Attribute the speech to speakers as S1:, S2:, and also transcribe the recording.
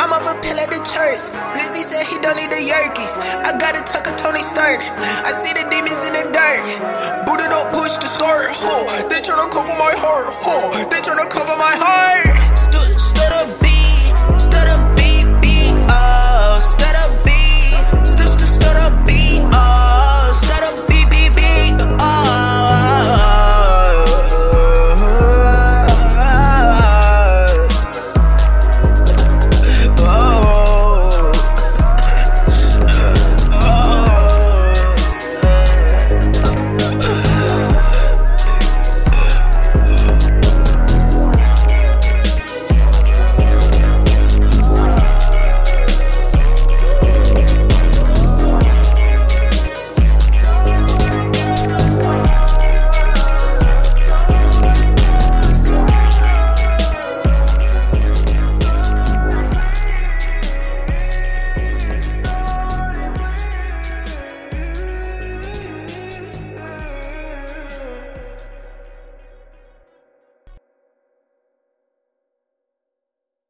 S1: I'm off a pill at the church. Lizzie said he don't need the yerkies. I gotta tuck a Tony Stark. I see the demons in the dark. Buddha don't push to start. Huh. They tryna cover my heart. Huh. They tryna cover my heart.